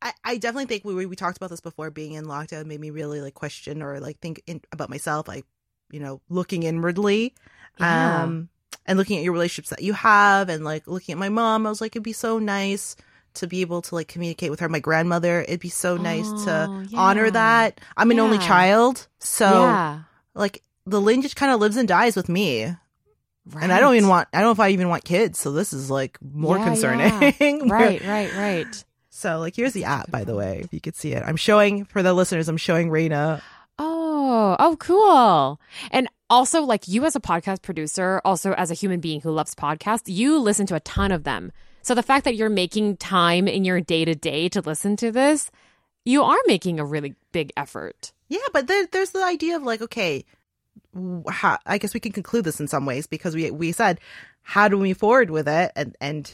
I, I definitely think we we talked about this before. Being in lockdown made me really like question or like think in, about myself. Like, you know, looking inwardly, Yeah. um, and looking at your relationships that you have, and like looking at my mom. I was like, it'd be so nice to be able to like communicate with her. My grandmother, it'd be so nice Oh, to yeah. honor that. I'm an only child, so yeah. like the lineage kind of lives and dies with me. And I don't even want, I don't know if I even want kids. So this is like more Yeah, concerning. *laughs* Right, right, right. So like, here's the app, by the way, if you could see it. I'm showing for the listeners, I'm showing Raina. Oh, oh, cool. And also, like you as a podcast producer, also as a human being who loves podcasts, you listen to a ton of them. So the fact that you're making time in your day to day to listen to this, you are making a really big effort. Yeah, but there, there's the idea of like, okay, how, I guess we can conclude this in some ways because we we said how do we move forward with it, and and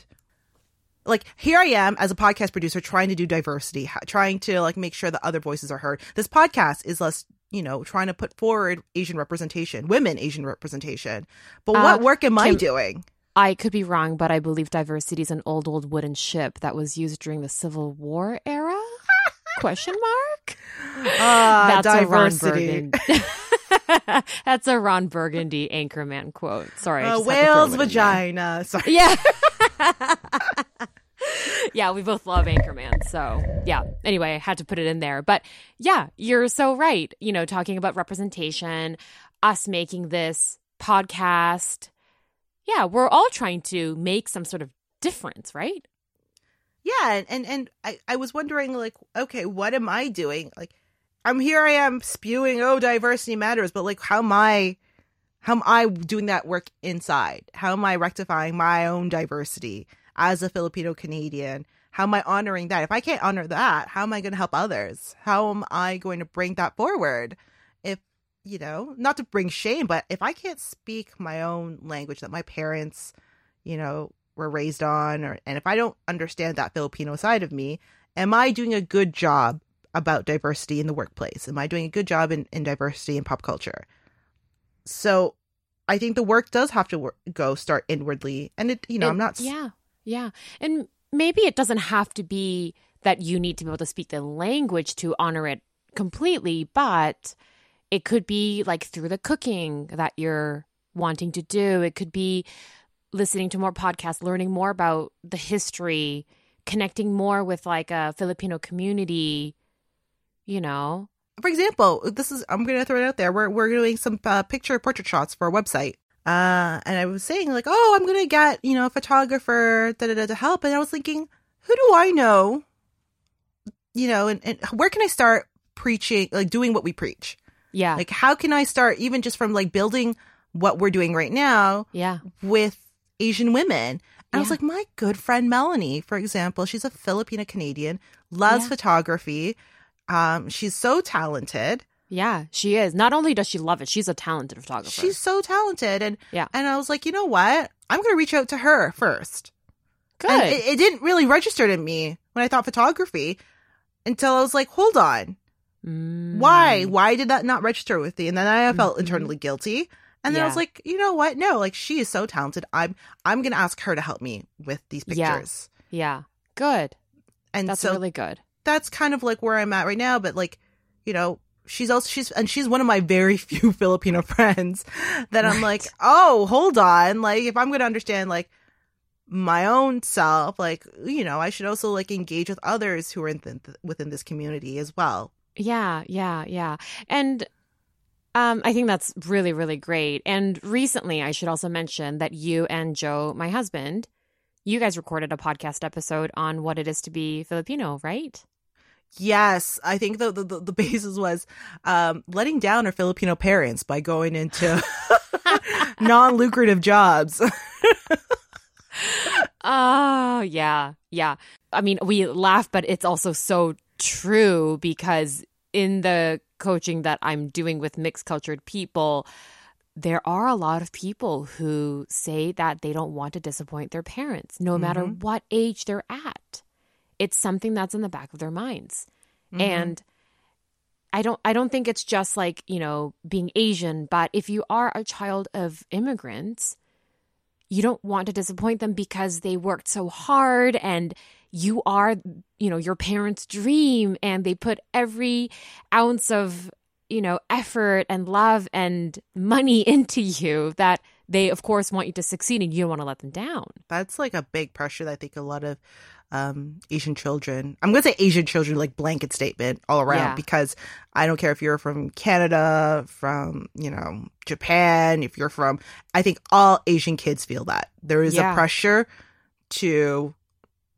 like here I am as a podcast producer trying to do diversity, trying to like make sure that other voices are heard. This podcast is less, you know, trying to put forward Asian representation, women Asian representation. But Uh, what work am I doing? I could be wrong, but I believe diversity is an old, old wooden ship that was used during the Civil War era? *laughs* Question mark? Ah, That's a Ron diversity. Burgundy. *laughs* That's a Ron Burgundy Anchorman quote. Sorry. I Uh, just had to throw whale's it in there. vagina. Sorry. Yeah. *laughs* *laughs* yeah, we both love Anchorman. So, yeah. Anyway, I had to put it in there. But yeah, you're so right. You know, talking about representation, us making this podcast. Yeah, we're all trying to make some sort of difference, right? Yeah, and and I I was wondering like, okay, what am I doing? Like I'm here I am spewing oh diversity matters, but like how am I how am I doing that work inside? How am I rectifying my own diversity as a Filipino Canadian? How am I honoring that? If I can't honor that, how am I going to help others? How am I going to bring that forward? If, you know, not to bring shame, but if I can't speak my own language that my parents, you know, were raised on, or, and if I don't understand that Filipino side of me, am I doing a good job about diversity in the workplace? Am I doing a good job in, in diversity in pop culture? So I think the work does have to work, go start inwardly. And it, you know, It- I'm not. Yeah, yeah, and maybe it doesn't have to be that you need to be able to speak the language to honor it completely, but it could be like through the cooking that you're wanting to do. It could be listening to more podcasts, learning more about the history, connecting more with like a Filipino community. You know, For example, this is I'm going to throw it out there. We're we're doing some uh, picture portrait shots for a website. Uh, and I was saying like, oh, I'm going to get you know a photographer da, da, da, to help, and I was thinking, who do I know? You know, and, and where can I start preaching, like doing what we preach? yeah, Like, how can I start even just from like building what we're doing right now yeah, with Asian women. And I was like, my good friend Melanie, for example, she's a Filipina Canadian, loves Yeah. photography. Um, she's so talented. Yeah. She is. Not only does she love it, she's a talented photographer. She's so talented. And Yeah. and I was like, you know what? I'm gonna reach out to her first. good. And it, it didn't really register to me when I thought photography until I was like, hold on. Mm. Why? Why did that not register with me? And then I felt Mhm. internally guilty. And then I was like, you know what? No, like she is so talented. I'm I'm gonna ask her to help me with these Yeah. pictures. Yeah, good. And That's so really good. that's kind of like where I'm at right now. But like, you know, she's also she's and she's one of my very *laughs* few *laughs* Filipino friends that I'm Right. like, oh, hold on. Like, if I'm gonna understand like my own self, like you know, I should also like engage with others who are in th- within this community as well. Yeah, yeah, yeah. And um, I think that's really, really great. And recently, I should also mention that you and Joe, my husband, you guys recorded a podcast episode on what it is to be Filipino, right? Yes, I think the the, the, *laughs* basis was um, letting down our Filipino parents by going into *laughs* non lucrative jobs. *laughs* Oh, yeah, yeah. I mean, we laugh, but it's also so true because in the coaching that I'm doing with mixed cultured people, there are a lot of people who say that they don't want to disappoint their parents, no matter Mhm. what age they're at. It's something that's in the back of their minds. Mhm. And I don't I don't think it's just like, you know, being Asian, but if you are a child of immigrants, you don't want to disappoint them because they worked so hard and you are, you know, your parents' dream and they put every ounce of, you know, effort and love and money *laughs* into you that they of course want you to succeed and you don't want to let them down. that's like a big pressure that I think a lot of um, Asian children, I'm going to say Asian children, like blanket statement all around Yeah. because I don't care if you're from Canada, from, you know, Japan, if you're from, I think all Asian kids feel that. There is Yeah. a pressure to,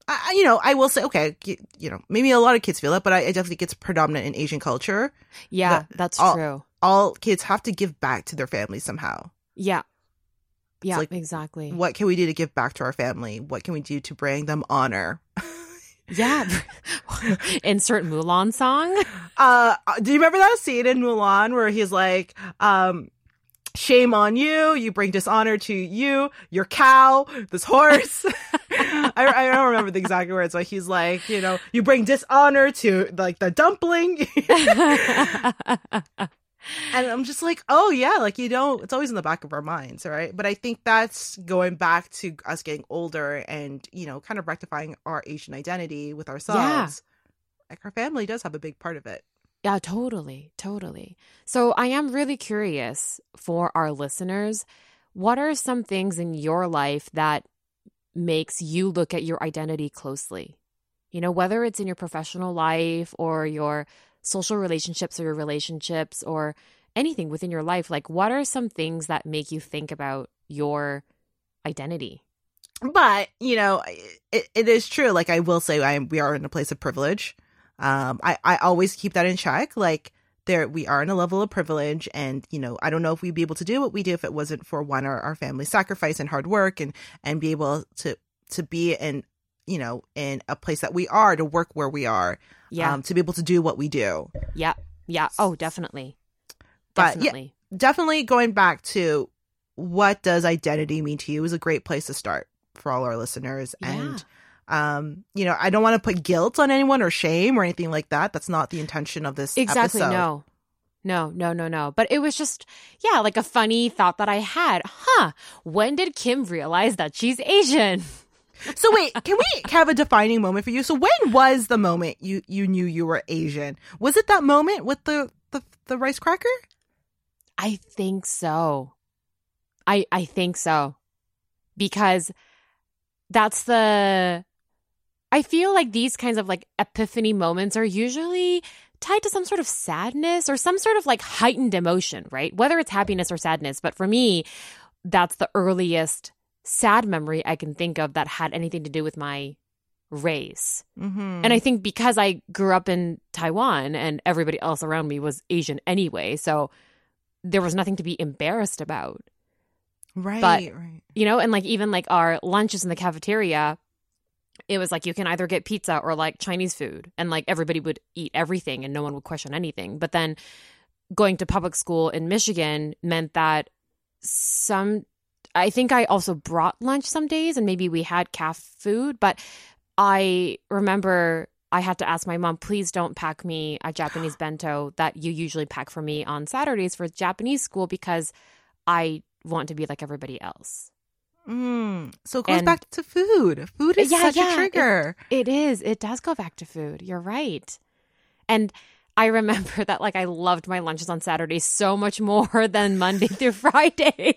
I, you know, I will say, okay, you, you know, maybe a lot of kids feel it, but I, I definitely think it's predominant in Asian culture. Yeah, The- that's all- true. All kids have to give back to their family somehow. Yeah. Yeah, like, exactly. What can we do to give back to our family? What can we do to bring them honor? *laughs* Yeah. *laughs* Insert Mulan song. Uh, do you remember that scene in Mulan where he's like, um, shame on you, you bring dishonor to you, your cow, this horse. *laughs* I, I don't remember the exact words, but he's like, you know, you bring dishonor to like the dumpling. And I'm just like, oh yeah, like you know, it's always in the back of our minds, right? But I think that's going back to us getting older and, you know, kind of rectifying our Asian identity with ourselves. Yeah. Like our family does have a big part of it. Yeah, totally, totally. So I am really curious for our listeners, what are some things in your life that makes you look at your identity closely? You know, whether it's in your professional life or your social relationships or your relationships or anything within your life, like what are some things that make you think about your identity? But, you know, it, it is true. Like I will say I am, we are in a place of privilege. Um, I, I always keep that in check. Like there, we are in a level of privilege and, you know, I don't know if we'd be able to do what we do if it wasn't for one, our, our family sacrifice and hard work and, and be able to, to be in, you know, in a place that we are to work where we are. Yeah. Um, to be able to do what we do. Yeah. Yeah. Oh, definitely. But Definitely. yeah, definitely going back to what does identity mean to you is a great place to start for all our listeners. Yeah. And um, you know, I don't want to put guilt on anyone or shame or anything like that. That's not the intention of this Exactly. episode. No. No, no, no, no. But it was just, yeah, like a funny thought that I had. Huh. When did Kim realize that she's Asian? *laughs* So wait, can we have a defining moment for you? So when was the moment you you knew you were Asian? Was it that moment with the the, the rice cracker? I think so. I I think so. Because that's the I feel like these kinds of like epiphany moments are usually tied to some sort of sadness or some sort of like heightened emotion, right? Whether it's happiness or sadness, but for me, that's the earliest sad memory I can think of that had anything to do with my race. Mm-hmm. And I think because I grew up in Taiwan and everybody else around me was Asian anyway, so there was nothing to be embarrassed about. right, but- right. You know, and like even like our lunches in the cafeteria, it was like you can either get pizza or like Chinese food and like everybody would eat everything and no one would question anything. But then going to public school in Michigan meant that some I think I also brought lunch some days and maybe we had calf food, but I remember I had to ask my mom, please don't pack me a Japanese *gasps* bento that you usually pack for me on Saturdays for Japanese school because I want to be like everybody else. Mm. So it goes And- back to food. Food is Yeah, such yeah, a trigger. It is. It does go back to food. You're right. And I remember *laughs* that like I loved my lunches on Saturdays so much more *laughs* than Monday through *laughs* Friday.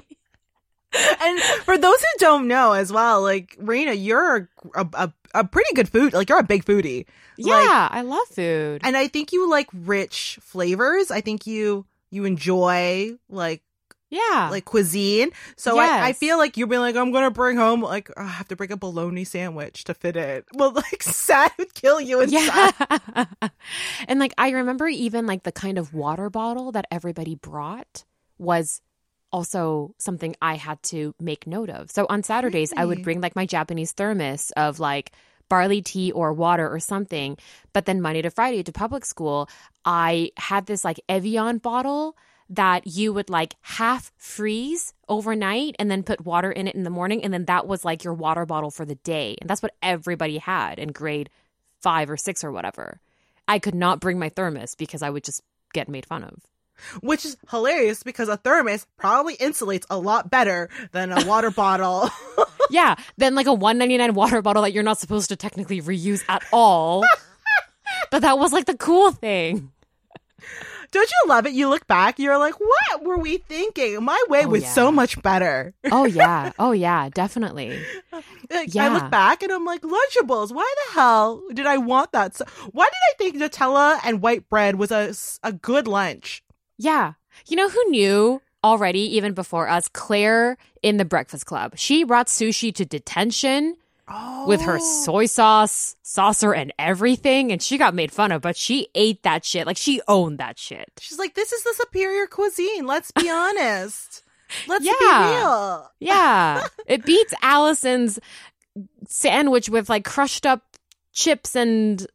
And for those who don't know as well, like Raina, you're a, a, a pretty good food. Like you're a big foodie, yeah, Like- I love food. and I think you like rich flavors. I think you you enjoy like yeah. like cuisine. So I, I feel like you'll be like, I'm gonna bring home like oh, I have to bring a bologna sandwich to fit it. Well, like *laughs* sad would kill you inside. yeah. *laughs* and like I remember even like the kind of water bottle that everybody brought was also something I had to make note of. So on Saturdays I would bring like my Japanese thermos of like barley tea or water or something. But then Monday to Friday to public school, I had this like Evian bottle that you would like half freeze overnight and then put water in it in the morning and then that was like your water bottle for the day. And that's what everybody had in grade 5 or 6 or whatever. I could not bring my thermos because I would just get made fun of. Which is hilarious because a thermos probably insulates a lot better than a water *laughs* bottle. *laughs* yeah, than like a 199 water bottle that you're not supposed to technically reuse at all. *laughs* but that was like the cool thing. Don't you love it? You look back, you're like, what were we thinking? My way Oh, was yeah. so much better. Oh yeah. Oh yeah, definitely. Like, I look back and I'm like, Lunchables, why the hell did I want that? So, why did I think Nutella and white bread was a, a good lunch? Yeah. You know who knew already even before us? Claire in the Breakfast Club. She brought sushi to detention Oh. with her oh. soy sauce, saucer and everything and she got made fun of, but she ate that shit. Like she owned that shit. She's like, this is the superior cuisine. Let's be *laughs* honest. Let's be real. Yeah. *laughs* it beats Allison's sandwich with like crushed up chips and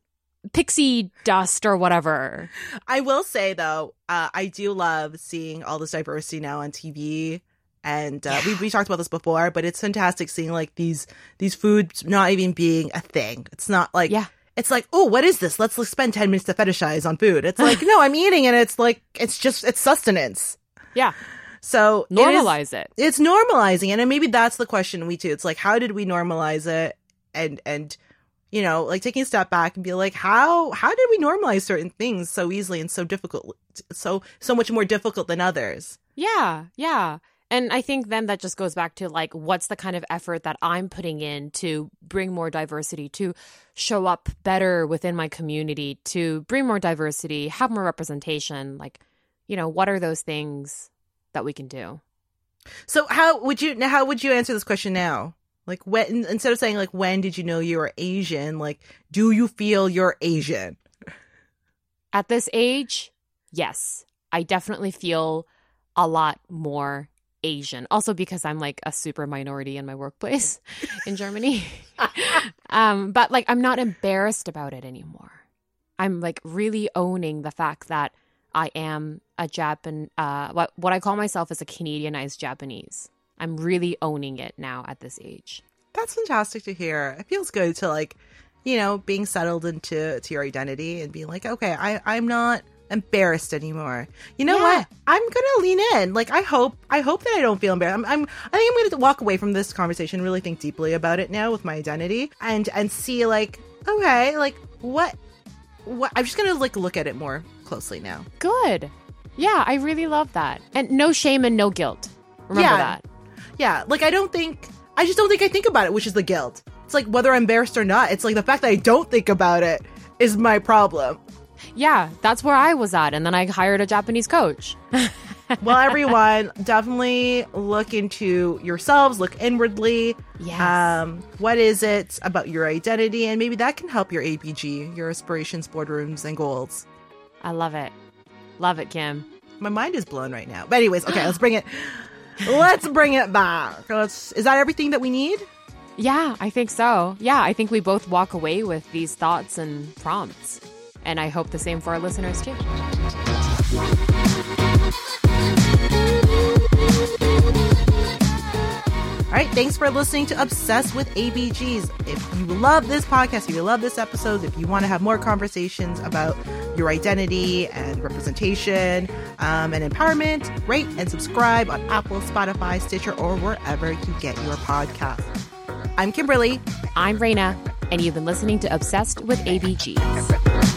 pixie dust or whatever. I will say though, uh, I do love seeing all this diversity now on TV. And uh, we we talked about this before, but it's fantastic seeing like these these foods not even being a thing. It's not like Yeah. it's like oh what is this? Let's like, spend ten minutes to fetishize on food. It's like no, I'm eating and it's like it's just it's sustenance. Yeah. So it is- Normalize it. it's normalizing it and maybe that's the question we too it's like how did we normalize it and and you know like taking a step back and be like how how did we normalize certain things so easily and so difficult so so much more difficult than others Yeah, yeah. And I think then that just goes back to like, what's the kind of effort that I'm putting in to bring more diversity, to show up better within my community, to bring more diversity, have more representation? Like, you know, what are those things that we can do? So how would you how would you answer this question now? Like when instead of saying like when did you know you were Asian, like do you feel you're Asian? At this age, yes. I definitely feel a lot more Asian. Also because I'm like a super minority in my workplace *laughs* in Germany. um, but like I'm not embarrassed about it anymore. I'm like really owning the fact that I am a Japan uh what what I call myself is a Canadianized Japanese. I'm really owning it now at this age. That's fantastic to hear. It feels good to like, you know, being settled into to your identity and being like, okay, I I'm not embarrassed anymore. You know Yeah. what? I'm gonna lean in. Like I hope I hope that I don't feel embarrassed. I'm, I'm I think I'm gonna walk away from this conversation, really think deeply about it now with my identity and and see like, okay, like what what I'm just gonna like look at it more closely now. Good. Yeah, I really love that. And no shame and no guilt. Remember Yeah. that. Yeah, like I don't think I just don't think I think about it, which is the guilt. It's like whether I'm embarrassed or not. It's like the fact that I don't think about it is my problem. Yeah, that's where I was at. And then I hired a Japanese coach. *laughs* Well, everyone, definitely look into yourselves, look inwardly. Yes. Um, what is it about your identity? And maybe that can help your ABG, your aspirations, boardrooms, and goals. I love it. Love it, Kim. My mind is blown right now. But anyways, okay, let's bring it. *gasps* *gasps* *gasps* Let's bring it back. Let's. Is that everything that we need? Yeah, I think so. Yeah, I think we both walk away with these thoughts and prompts. And I hope the same for our listeners too. All right, thanks for listening to Obsessed with ABGs. If you love this podcast, if you love this episode, if you want to have more conversations about your identity and representation um, and empowerment, rate and subscribe on Apple, Spotify, Stitcher, or wherever you get your podcast. I'm Kimberly. I'm Raina, and you've been listening to Obsessed with ABG.